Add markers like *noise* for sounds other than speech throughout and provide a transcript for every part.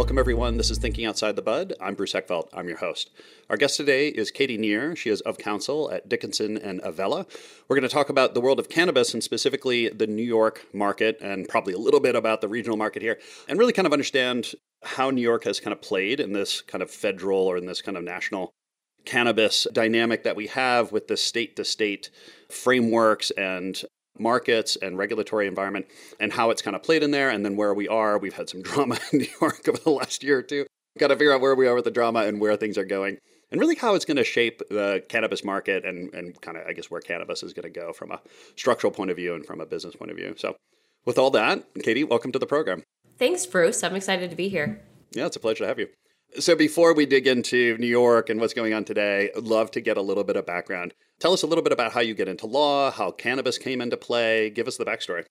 Welcome, everyone. This is Thinking Outside the Bud. I'm Bruce Eckfeldt. I'm your host. Our guest today is Katie Neer. She is of counsel at Dickinson and Avella. We're going to talk about the world of cannabis and specifically the New York market and probably a little bit about the regional market here and really kind of understand how New York has kind of played in this kind of federal or in this kind of national cannabis dynamic that we have with the state to state frameworks and markets and regulatory environment and how it's kind of played in there and then where we are. We've had some *laughs* drama in New York over the last year or two. Got to figure out where we are with the drama and where things are going and really how it's going to shape the cannabis market and, and kind of, I guess, where cannabis is going to go from a structural point of view and from a business point of view. So, with all that, Katie, welcome to the program. Thanks, Bruce. I'm excited to be here. Yeah, it's a pleasure to have you. So, before we dig into New York and what's going on today, I'd love to get a little bit of background. Tell us a little bit about how you get into law, how cannabis came into play. Give us the backstory.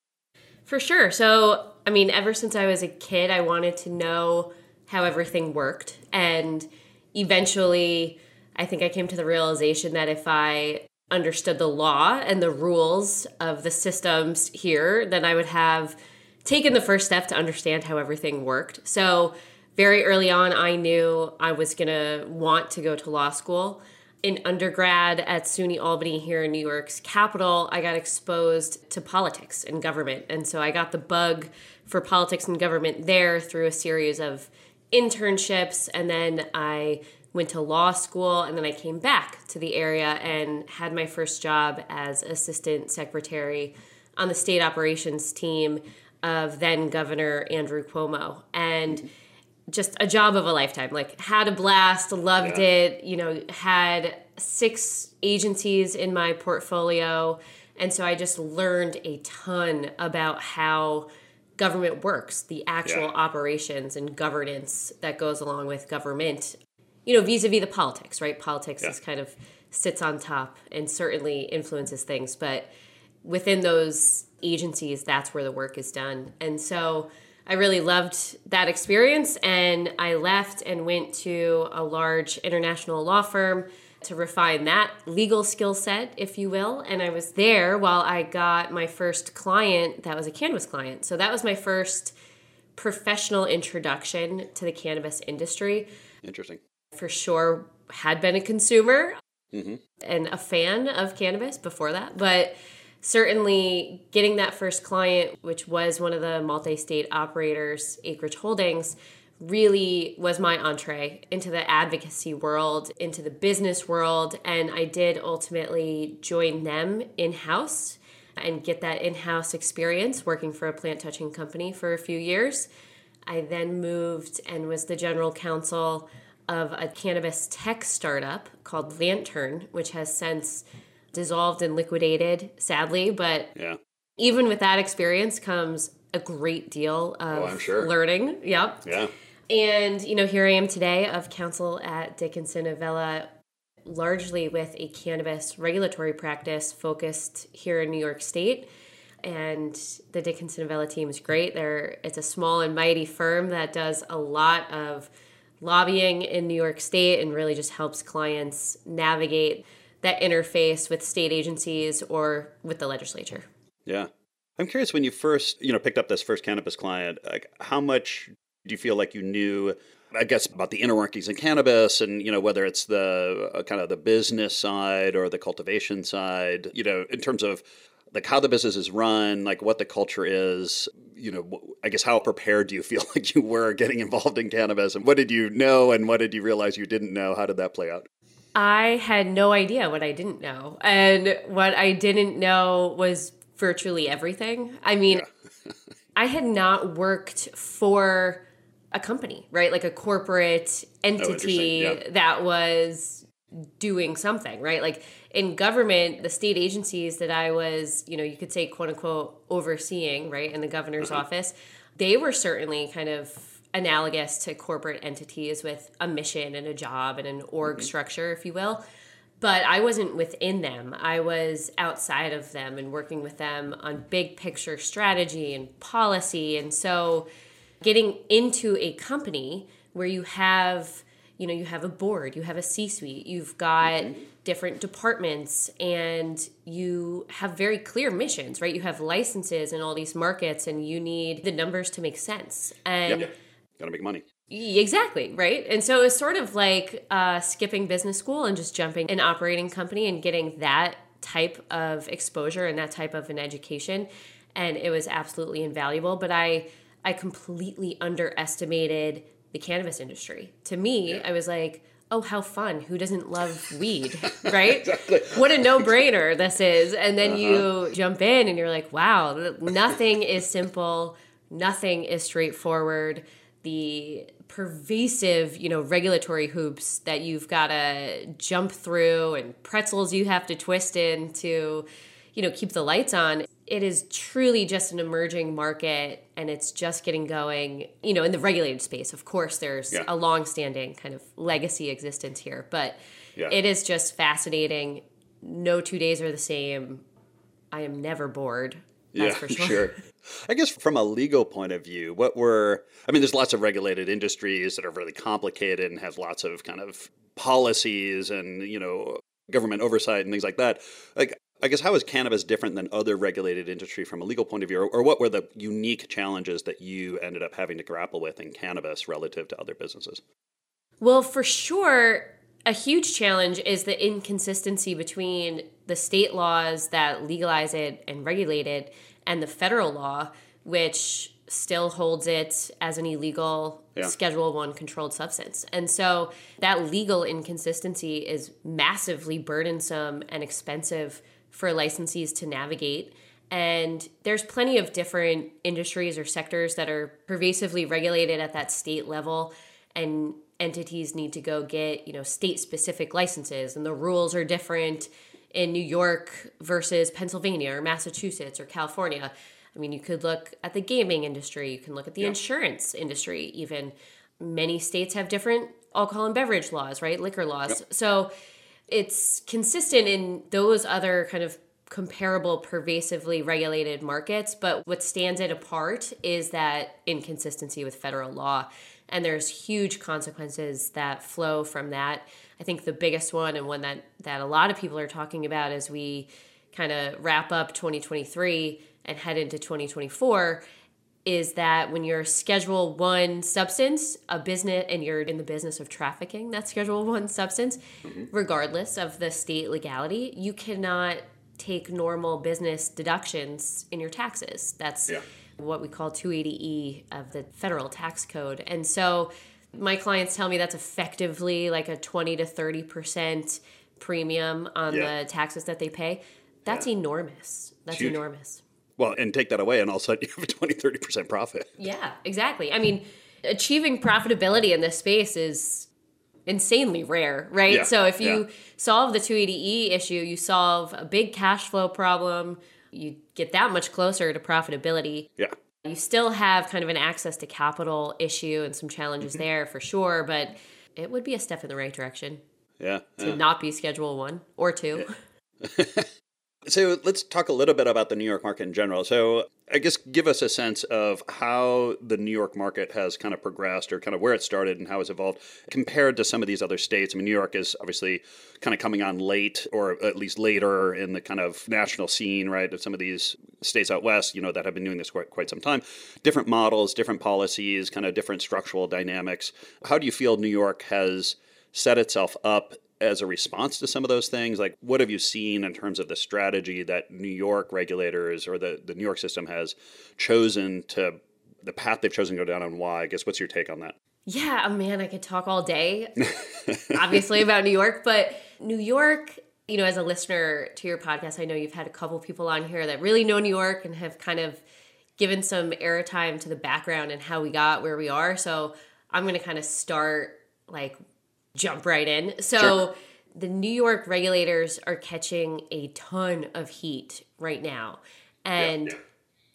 For sure. So, I mean, ever since I was a kid, I wanted to know how everything worked. And eventually, I think I came to the realization that if I understood the law and the rules of the systems here, then I would have taken the first step to understand how everything worked. So, very early on, I knew I was going to want to go to law school. In undergrad at SUNY Albany here in New York's capital, I got exposed to politics and government. And so I got the bug for politics and government there through a series of internships. And then I went to law school and then I came back to the area and had my first job as assistant secretary on the state operations team of then Governor Andrew Cuomo. And just a job of a lifetime. Like had a blast, loved yeah. it, you know, had six agencies in my portfolio. And so I just learned a ton about how government works, the actual yeah. operations and governance that goes along with government. You know, vis-a-vis the politics, right? Politics yeah. is kind of sits on top and certainly influences things, but within those agencies, that's where the work is done. And so I really loved that experience, and I left and went to a large international law firm to refine that legal skill set, if you will. And I was there while I got my first client that was a cannabis client. So that was my first professional introduction to the cannabis industry. Interesting. For sure, had been a consumer mm-hmm. and a fan of cannabis before that, but certainly getting that first client, which was one of the multi state operators, Acreage Holdings, really was my entree into the advocacy world, into the business world. And I did ultimately join them in house and get that in house experience working for a plant touching company for a few years. I then moved and was the general counsel of a cannabis tech startup called Lantern, which has since dissolved and liquidated, sadly. But yeah. even with that experience comes a great deal of oh, sure. learning. Yep. Yeah. And, you know, here I am today of counsel at Dickinson Avella, largely with a cannabis regulatory practice focused here in New York State. And the Dickinson Avella team is great. They're, it's a small and mighty firm that does a lot of lobbying in New York State and really just helps clients navigate that interface with state agencies or with the legislature. Yeah. I'm curious when you first, you know, picked up this first cannabis client, like how much do you feel like you knew I guess about the inner workings in cannabis and you know whether it's the uh, kind of the business side or the cultivation side, you know, in terms of like how the business is run, like what the culture is, you know, I guess how prepared do you feel *laughs* like you were getting involved in cannabis and what did you know and what did you realize you didn't know? How did that play out? I had no idea what I didn't know. And what I didn't know was virtually everything. I mean, yeah. *laughs* I had not worked for a company, right? Like a corporate oh, entity oh, yeah. that was doing something, right? Like in government, the state agencies that I was, you know, you could say quote unquote overseeing, right, in the governor's uh-huh. office, they were certainly kind of analogous to corporate entities with a mission and a job and an org Mm-hmm. structure, if you will. But I wasn't within them. I was outside of them and working with them on big picture strategy and policy. And so getting into a company where you have you know you have a board you have a c-suite you've got different departments and you have very clear missions right you have licenses in all these markets and you need the numbers to make sense and Yeah. Gotta make money. Exactly, right? And so it was sort of like uh, skipping business school and just jumping an operating company and getting that type of exposure and that type of an education. And it was absolutely invaluable. But I, I completely underestimated the cannabis industry. To me, I was like, oh, how fun. Who doesn't love weed, *laughs* right? Exactly. What a no brainer this is. And then you jump in and you're like, wow, nothing is simple, nothing is straightforward. The pervasive, you know, regulatory hoops that you've got to jump through and pretzels you have to twist in to, you know, keep the lights on. It is truly just an emerging market and it's just getting going, you know, in the regulated space. Of course, there's Yeah. a long-standing kind of legacy existence here, but Yeah. it is just fascinating. No two days are the same. I am never bored. That's for *laughs* sure. I guess from a legal point of view, what were I mean, there's lots of regulated industries that are really complicated and has lots of kind of policies and you know government oversight and things like that. Like, I guess how is cannabis different than other regulated industry from a legal point of view, or, or what were the unique challenges that you ended up having to grapple with in cannabis relative to other businesses? Well, for sure, a huge challenge is the inconsistency between the state laws that legalize it and regulate it and the federal law, which still holds it as an illegal Yeah. schedule 1 controlled substance. And so that legal inconsistency is massively burdensome and expensive for licensees to navigate. And there's plenty of different industries or sectors that are pervasively regulated at that state level and entities need to go get, you know, state specific licenses and the rules are different in New York versus Pennsylvania or Massachusetts or California. I mean, you could look at the gaming industry, you can look at the insurance industry, even many states have different alcohol and beverage laws, right? Liquor laws. So it's consistent in those other kind of comparable, pervasively regulated markets. But what stands it apart is that inconsistency with federal law. And there's huge consequences that flow from that. I think the biggest one and one that, that a lot of people are talking about as we kind of wrap up 2023 and head into 2024 is that when you're schedule one substance a business and you're in the business of trafficking that schedule one substance mm-hmm. regardless of the state legality you cannot take normal business deductions in your taxes. That's Yeah. what we call 280e of the federal tax code. And so my clients tell me that's effectively like a 20 to 30 percent premium on Yeah. the taxes that they pay that's enormous that's Huge. enormous Well, and take that away, and all of a sudden *laughs* you have a 20, 30% profit. Yeah, exactly. I mean, achieving profitability in this space is insanely rare, right? Yeah, So if you yeah. solve the 280E issue, you solve a big cash flow problem, you get that much closer to profitability. Yeah. You still have kind of an access to capital issue and some challenges Mm-hmm. there for sure, but it would be a step in the right direction Yeah. to yeah. not be schedule 1 or 2. *laughs* So let's talk a little bit about the New York market in general. So I guess give us a sense of how the New York market has kind of progressed or kind of where it started and how it's evolved compared to some of these other states. I mean, New York is obviously kind of coming on late or at least later in the kind of national scene, right? Of some of these states out west, you know, that have been doing this quite, quite some time. Different models, different policies, kind of different structural dynamics. How do you feel New York has set itself up as a response to some of those things? Like, what have you seen in terms of the strategy that New York regulators or the, the New York system has chosen to, the path they've chosen to go down and why? I guess, what's your take on that? Yeah, oh man, I could talk all day, *laughs* obviously, about New York, but New York, you know, as a listener to your podcast, I know you've had a couple people on here that really know New York and have kind of given some airtime to the background and how we got where we are. So I'm going to kind of start like jump right in. So Sure. the New York regulators are catching a ton of heat right now. And yeah.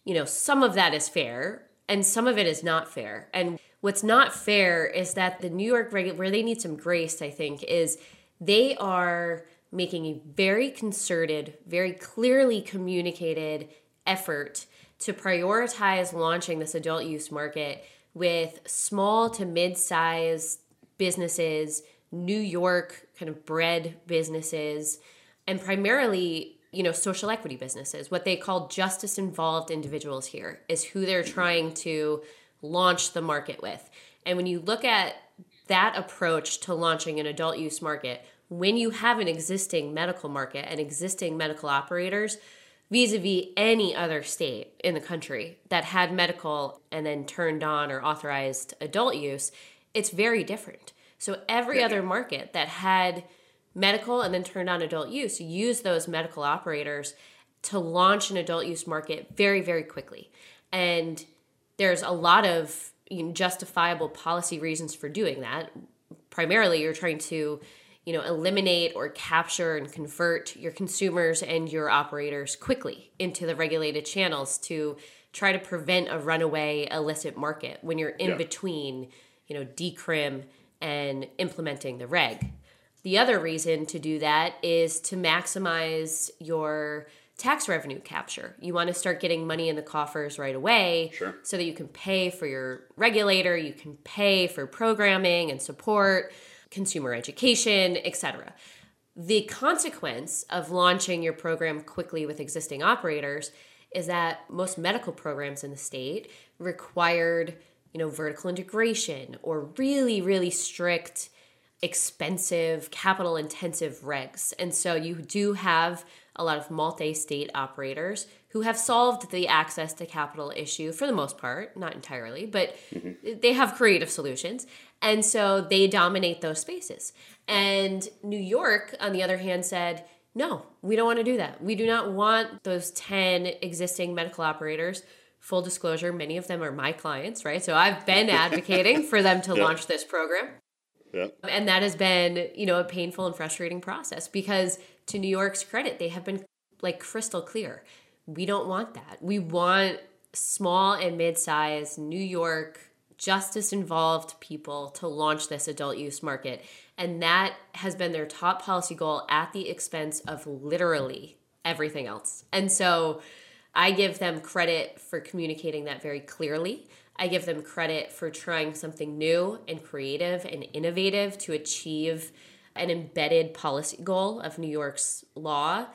you know, some of that is fair. and some of it is not fair. And what's not fair is that the New York where they need some grace, I think, is they are making a very concerted, very clearly communicated effort to prioritize launching this adult use market with small to mid-sized businesses, New York kind of bred businesses, and primarily, you know, social equity businesses. What they call justice involved individuals here is who they're trying to launch the market with. And when you look at that approach to launching an adult use market, when you have an existing medical market and existing medical operators, vis-a-vis any other state in the country that had medical and then turned on or authorized adult use it's very different. So every other market that had medical and then turned on adult use used those medical operators to launch an adult use market very very quickly. And there's a lot of you know, justifiable policy reasons for doing that. Primarily you're trying to you know eliminate or capture and convert your consumers and your operators quickly into the regulated channels to try to prevent a runaway illicit market when you're in yeah. between you know decrim and implementing the reg the other reason to do that is to maximize your tax revenue capture. You want to start getting money in the coffers right away sure. so that you can pay for your regulator, you can pay for programming and support consumer education, etc. The consequence of launching your program quickly with existing operators is that most medical programs in the state required, you know, vertical integration or really really strict expensive capital intensive regs. And so you do have a lot of multi-state operators who have solved the access to capital issue for the most part, not entirely, but mm-hmm. they have creative solutions. And so they dominate those spaces. And New York, on the other hand, said, no, we don't want to do that. We do not want those 10 existing medical operators. Full disclosure, many of them are my clients, right? So I've been *laughs* advocating for them to launch this program. Yeah. And that has been, you know, a painful and frustrating process because to New York's credit, they have been like crystal clear. We don't want that. We want small and mid-sized New York justice involved people to launch this adult use market. And that has been their top policy goal at the expense of literally everything else. And so I give them credit for communicating that very clearly. I give them credit for trying something new and creative and innovative to achieve an embedded policy goal of New York's law.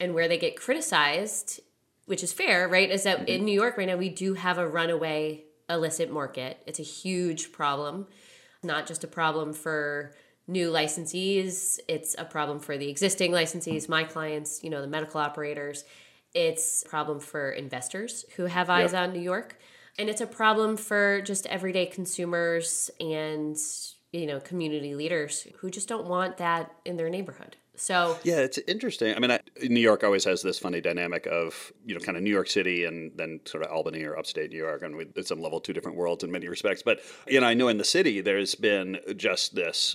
And where they get criticized, which is fair, right, is that mm-hmm. in New York right now, we do have a runaway illicit market. It's a huge problem, not just a problem for new licensees, it's a problem for the existing licensees, my clients, you know, the medical operators. It's a problem for investors who have eyes yep. on New York. And it's a problem for just everyday consumers and, you know, community leaders who just don't want that in their neighborhood. So yeah, it's interesting. I mean, I, New York always has this funny dynamic of you know kind of New York City and then sort of Albany or upstate New York, and we, it's some level two different worlds in many respects. But you know, I know in the city there's been just this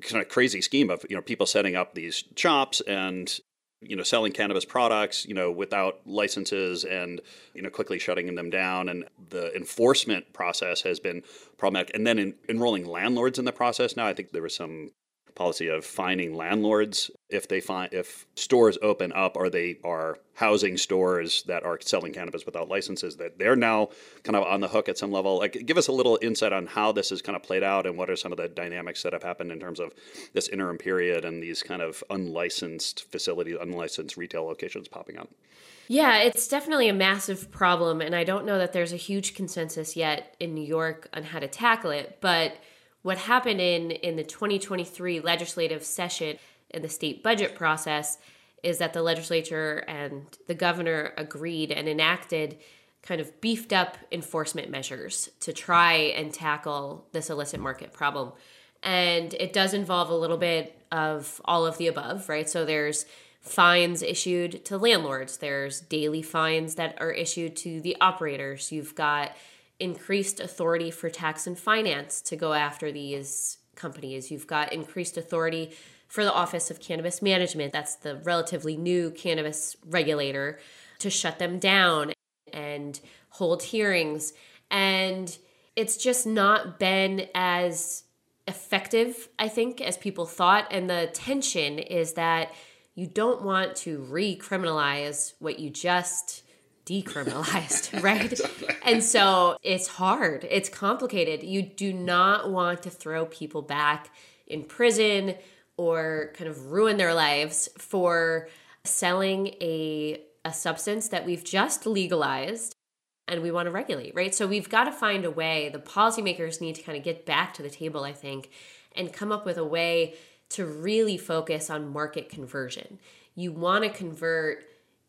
kind of crazy scheme of you know people setting up these shops and you know selling cannabis products you know without licenses and you know quickly shutting them down. And the enforcement process has been problematic. And then in, enrolling landlords in the process now i think there was some policy of finding landlords if they find if stores open up or they are housing stores that are selling cannabis without licenses that they're now kind of on the hook at some level like give us a little insight on how this has kind of played out and what are some of the dynamics that have happened in terms of this interim period and these kind of unlicensed facilities unlicensed retail locations popping up yeah, it's definitely a massive problem, and I don't know that there's a huge consensus yet in New York on how to tackle it. But what happened in in the 2023 legislative session in the state budget process is that the legislature and the governor agreed and enacted kind of beefed up enforcement measures to try and tackle this illicit market problem. And it does involve a little bit of all of the above, right? So there's fines issued to landlords, there's daily fines that are issued to the operators. You've got increased authority for tax and finance to go after these companies. You've got increased authority for the Office of Cannabis Management, that's the relatively new cannabis regulator, to shut them down and hold hearings. And it's just not been as effective, I think, as people thought. And the tension is that you don't want to recriminalize what you just decriminalized, *laughs* right? and so it's hard, it's complicated. You do not want to throw people back in prison or kind of ruin their lives for selling a a substance that we've just legalized and we want to regulate, right? So we've got to find a way. The policymakers need to kind of get back to the table, I think, and come up with a way to really focus on market conversion. You want to convert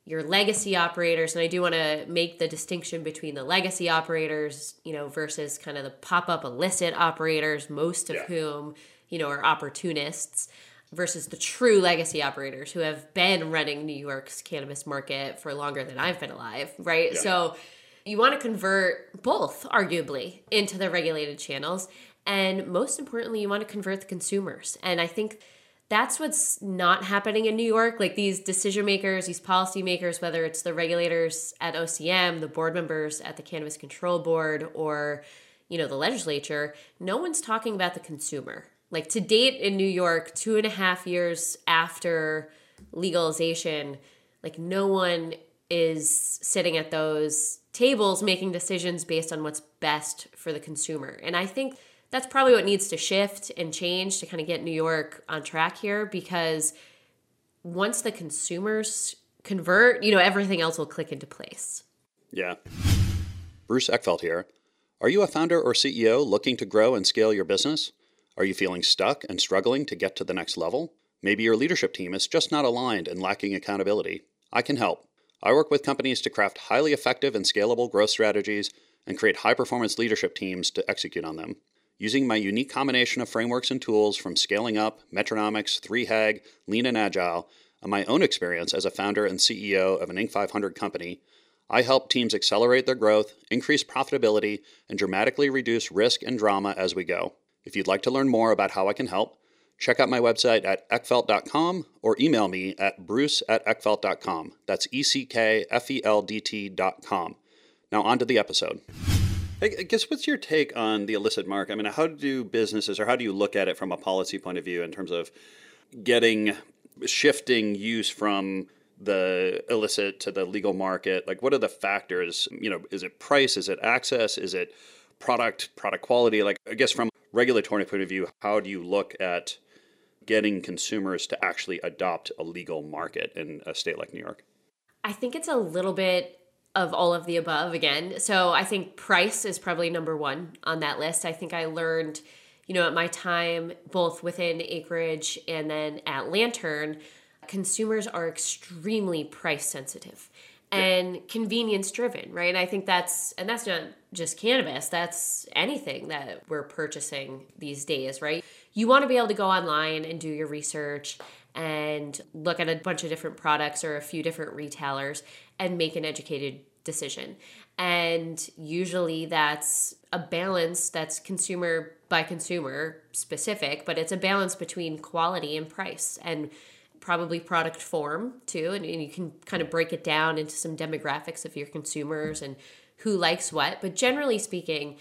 your legacy operators and I do want to make the distinction between the legacy operators, you know, versus kind of the pop-up illicit operators, most of yeah. whom, you know, are opportunists versus the true legacy operators who have been running New York's cannabis market for longer than I've been alive, right? Yeah. So you want to convert both, arguably, into the regulated channels. And most importantly, you want to convert the consumers. And I think that's what's not happening in New York. Like these decision makers, these policy makers, whether it's the regulators at OCM, the board members at the Cannabis Control Board, or you know the legislature, no one's talking about the consumer. Like to date in New York, two and a half years after legalization, like no one is sitting at those tables making decisions based on what's best for the consumer. And I think that's probably what needs to shift and change to kind of get New York on track here because once the consumers convert, you know, everything else will click into place. Yeah. Bruce Eckfeldt here. Are you a founder or CEO looking to grow and scale your business? Are you feeling stuck and struggling to get to the next level? Maybe your leadership team is just not aligned and lacking accountability. I can help. I work with companies to craft highly effective and scalable growth strategies and create high performance leadership teams to execute on them. Using my unique combination of frameworks and tools from scaling up, Metronomics, 3HAG, Lean and Agile, and my own experience as a founder and CEO of an Inc. 500 company, I help teams accelerate their growth, increase profitability, and dramatically reduce risk and drama as we go. If you'd like to learn more about how I can help, Check out my website at eckfeldt.com or email me at bruce at eckfeldt.com. That's E C K F E L D T.com. Now, on to the episode. I guess what's your take on the illicit market? I mean, how do businesses or how do you look at it from a policy point of view in terms of getting shifting use from the illicit to the legal market? Like, what are the factors? You know, is it price? Is it access? Is it product, product quality? Like, I guess from regulatory point of view, how do you look at getting consumers to actually adopt a legal market in a state like New York? I think it's a little bit of all of the above again. So I think price is probably number one on that list. I think I learned, you know, at my time, both within Acreage and then at Lantern, consumers are extremely price sensitive and yeah. convenience driven, right? And I think that's, and that's not just cannabis, that's anything that we're purchasing these days, right? You want to be able to go online and do your research and look at a bunch of different products or a few different retailers and make an educated decision. And usually that's a balance that's consumer by consumer specific, but it's a balance between quality and price. And probably product form too and, and, you can kind of break it down into some demographics of your consumers and who likes what but generally speaking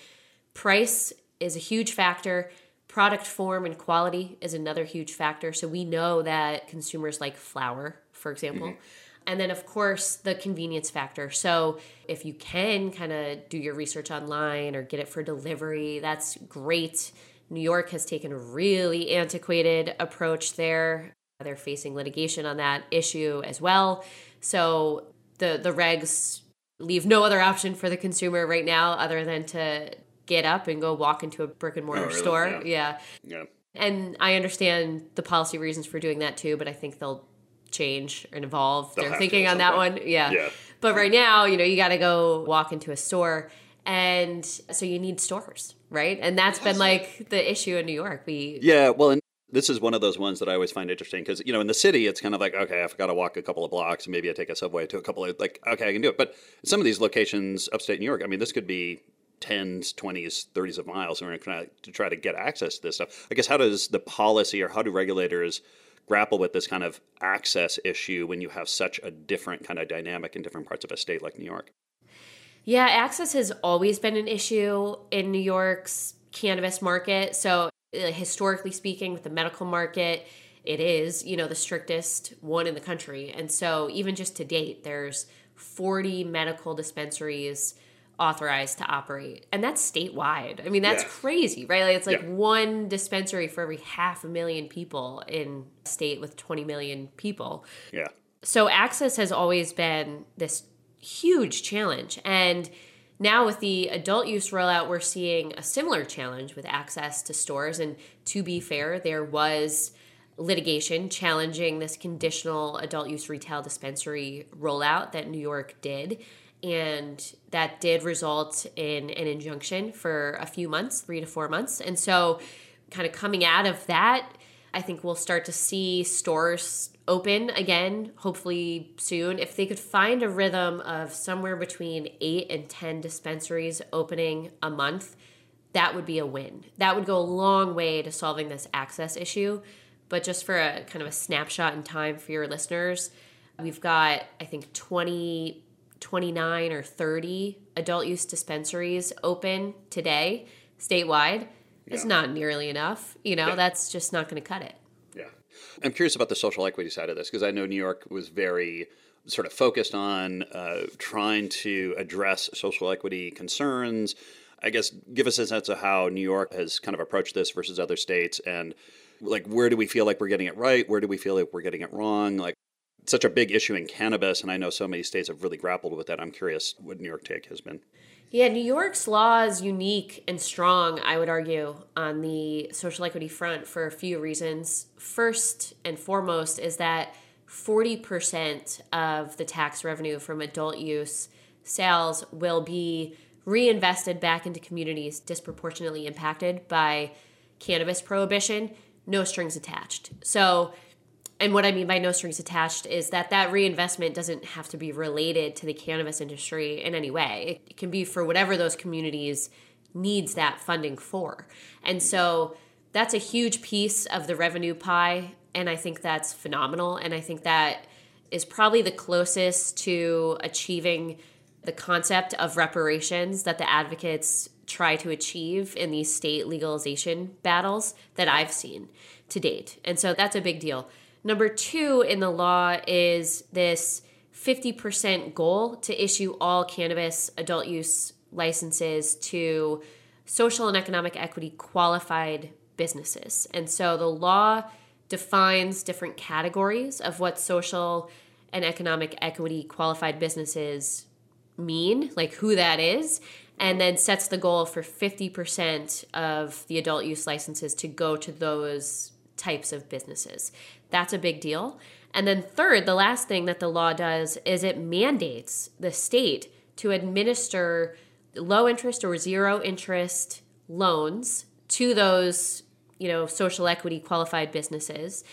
price is a huge factor product form and quality is another huge factor so we know that consumers like flour, for example mm-hmm. And then of course the convenience factor so if you can kind of do your research online or get it for delivery that's great New York has taken a really antiquated approach there they're facing litigation on that issue as well. So the the regs leave no other option for the consumer right now other than to get up and go walk into a brick and mortar oh, really? store. Yeah. yeah. Yeah. And I understand the policy reasons for doing that too, but I think they'll change and evolve. They'll They're thinking on that one. Yeah. yeah. But right now, you know, you got to go walk into a store and so you need stores, right? And that's been like the issue in New York. We Yeah, well, and this is one of those ones that I always find interesting because you know in the city it's kind of like okay I've got to walk a couple of blocks and maybe I take a subway to a couple of like okay I can do it but some of these locations upstate New York I mean this could be tens twenties thirties of miles and we're going to try to get access to this stuff I guess how does the policy or how do regulators grapple with this kind of access issue when you have such a different kind of dynamic in different parts of a state like New York Yeah, access has always been an issue in New York's cannabis market. So, uh, historically speaking, with the medical market, it is, you know, the strictest one in the country. And so, even just to date, there's 40 medical dispensaries authorized to operate. And that's statewide. I mean that's yeah. crazy right? Like it's like yeah. one dispensary for every half a million people in a state with 20 million people. Yeah. So access has always been this huge challenge. And now with the adult use rollout we're seeing a similar challenge with access to stores. And to be fair there was litigation challenging this conditional adult use retail dispensary rollout that New York did. And that did result in an injunction for a few months, three to four months. And so, kind of coming out of that, I think we'll start to see stores open again, hopefully soon. If they could find a rhythm of somewhere between eight and 10 dispensaries opening a month, that would be a win. That would go a long way to solving this access issue but just for a kind of a snapshot in time for your listeners, we've got, I think, 20, 29 or 30 adult use dispensaries open today statewide. Yeah. It's not nearly enough. You know, yeah. that's just not going to cut it. Yeah. I'm curious about the social equity side of this because I know New York was very sort of focused on uh, trying to address social equity concerns. I guess give us a sense of how New York has kind of approached this versus other states and like where do we feel like we're getting it right where do we feel like we're getting it wrong like such a big issue in cannabis and i know so many states have really grappled with that. I'm curious what new york take has been. Yeah new york's law is unique and strong i would argue on the social equity front for a few reasons. First and foremost is that 40% of the tax revenue from adult use sales will be reinvested back into communities disproportionately impacted by cannabis prohibition no strings attached. So, and what I mean by no strings attached is that that reinvestment doesn't have to be related to the cannabis industry in any way. It can be for whatever those communities needs that funding for. And so that's a huge piece of the revenue pie and I think that's phenomenal and I think that is probably the closest to achieving the concept of reparations that the advocates try to achieve in these state legalization battles that I've seen to date. And so that's a big deal. Number two in the law is this 50% goal to issue all cannabis adult use licenses to social and economic equity qualified businesses. And so the law defines different categories of what social and economic equity qualified businesses mean, like who that is, and then sets the goal for 50% of the adult use licenses to go to those types of businesses. That's a big deal. And then, third, the last thing that the law does is it mandates the state to administer low interest or zero interest loans to those, you know, social equity qualified businesses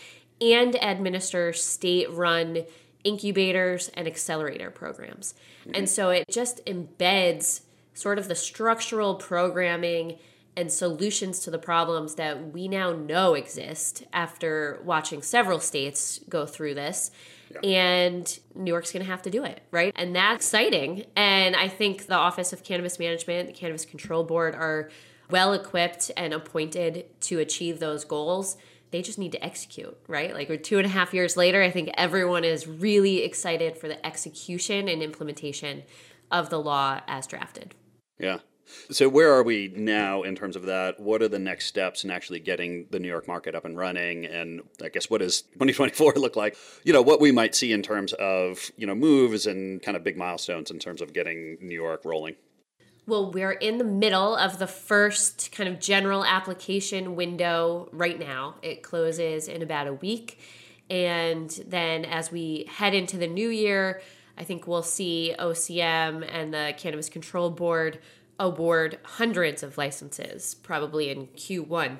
and administer state run incubators and accelerator programs. Mm-hmm. And so it just embeds sort of the structural programming and solutions to the problems that we now know exist after watching several states go through this. Yeah. And New York's going to have to do it, right? And that's exciting. And I think the Office of Cannabis Management, the Cannabis Control Board are well equipped and appointed to achieve those goals. They just need to execute, right? Like we're two and a half years later, I think everyone is really excited for the execution and implementation of the law as drafted. Yeah. So where are we now in terms of that? What are the next steps in actually getting the New York market up and running? And I guess what does 2024 *laughs* look like? You know, what we might see in terms of, you know, moves and kind of big milestones in terms of getting New York rolling. Well, we're in the middle of the first kind of general application window right now. It closes in about a week. And then as we head into the new year, I think we'll see OCM and the Cannabis Control Board award hundreds of licenses, probably in Q1,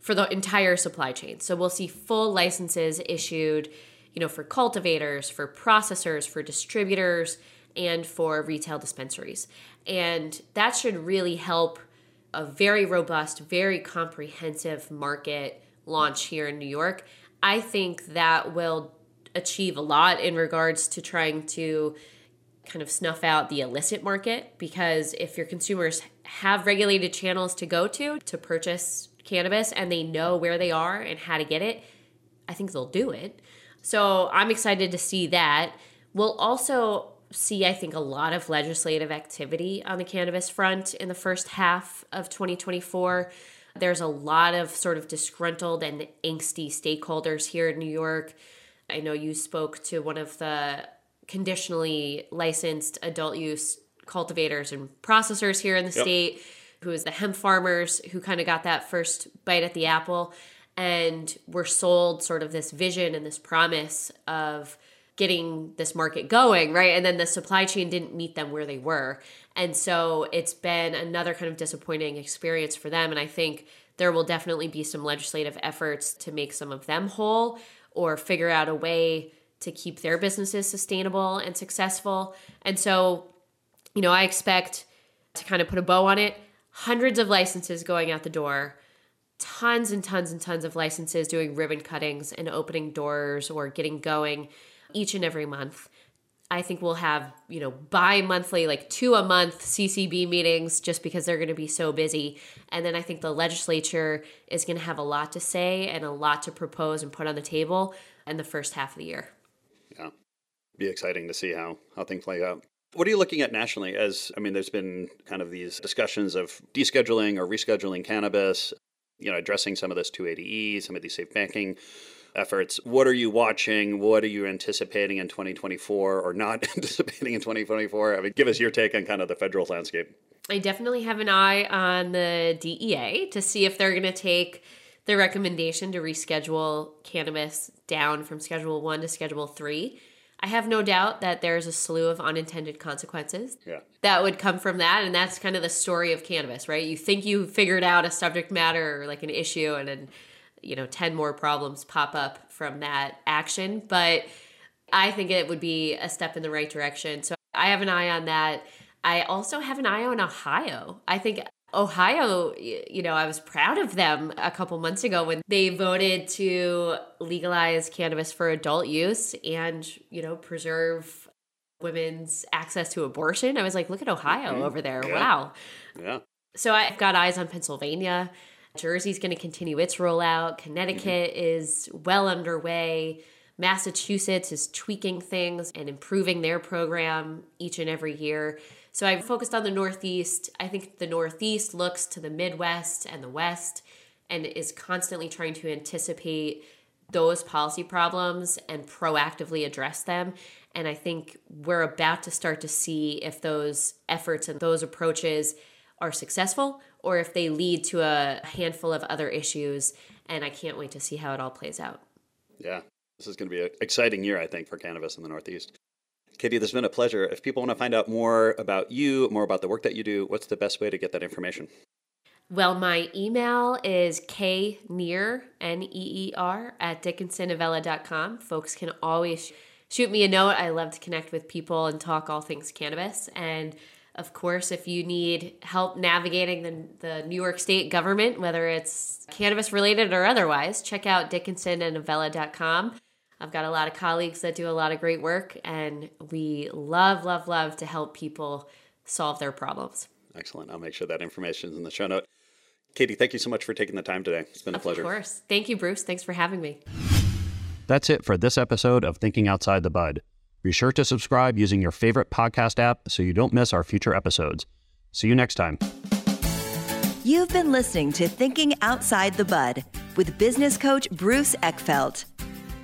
for the entire supply chain. So we'll see full licenses issued, you know, for cultivators, for processors, for distributors, and for retail dispensaries. And that should really help a very robust, very comprehensive market launch here in New York. I think that will achieve a lot in regards to trying to kind of snuff out the illicit market because if your consumers have regulated channels to go to to purchase cannabis and they know where they are and how to get it, I think they'll do it. So I'm excited to see that. We'll also see, I think, a lot of legislative activity on the cannabis front in the first half of 2024. There's a lot of sort of disgruntled and angsty stakeholders here in New York. I know you spoke to one of the conditionally licensed adult use cultivators and processors here in the yep. state, who is the hemp farmers who kind of got that first bite at the apple and were sold sort of this vision and this promise of getting this market going, right? And then the supply chain didn't meet them where they were. And so it's been another kind of disappointing experience for them. And I think there will definitely be some legislative efforts to make some of them whole or figure out a way to keep their businesses sustainable and successful. And so, you know, I expect to kind of put a bow on it hundreds of licenses going out the door, tons and tons and tons of licenses doing ribbon cuttings and opening doors or getting going each and every month. I think we'll have, you know, bi monthly, like two a month CCB meetings just because they're going to be so busy. And then I think the legislature is going to have a lot to say and a lot to propose and put on the table in the first half of the year. Be exciting to see how, how things play out. What are you looking at nationally? As I mean, there's been kind of these discussions of descheduling or rescheduling cannabis, you know, addressing some of this 280E, some of these safe banking efforts. What are you watching? What are you anticipating in 2024 or not *laughs* anticipating in 2024? I mean, give us your take on kind of the federal landscape. I definitely have an eye on the DEA to see if they're going to take the recommendation to reschedule cannabis down from Schedule 1 to Schedule 3. I have no doubt that there's a slew of unintended consequences yeah. that would come from that. And that's kind of the story of cannabis, right? You think you figured out a subject matter or like an issue, and then you know 10 more problems pop up from that action but i think it would be a step in the right direction so i have an eye on that i also have an eye on ohio i think ohio you know i was proud of them a couple months ago when they voted to legalize cannabis for adult use and you know preserve women's access to abortion i was like look at ohio mm-hmm. over there yeah. wow yeah so i've got eyes on pennsylvania Jersey's going to continue its rollout. Connecticut mm-hmm. is well underway. Massachusetts is tweaking things and improving their program each and every year. So I've focused on the Northeast. I think the Northeast looks to the Midwest and the West and is constantly trying to anticipate those policy problems and proactively address them. And I think we're about to start to see if those efforts and those approaches are successful or if they lead to a handful of other issues. And I can't wait to see how it all plays out. Yeah, this is going to be an exciting year, I think, for cannabis in the Northeast. Katie, this has been a pleasure. If people want to find out more about you, more about the work that you do, what's the best way to get that information? Well, my email is kneer, N E E R, at dickinsonavella.com. Folks can always shoot me a note. I love to connect with people and talk all things cannabis. And of course, if you need help navigating the, the New York State government, whether it's cannabis related or otherwise, check out dickinsonandavella.com. I've got a lot of colleagues that do a lot of great work, and we love, love, love to help people solve their problems. Excellent. I'll make sure that information is in the show note. Katie, thank you so much for taking the time today. It's been a of pleasure. Of course. Thank you, Bruce. Thanks for having me. That's it for this episode of Thinking Outside the Bud. Be sure to subscribe using your favorite podcast app so you don't miss our future episodes. See you next time. You've been listening to Thinking Outside the Bud with business coach Bruce Eckfeldt.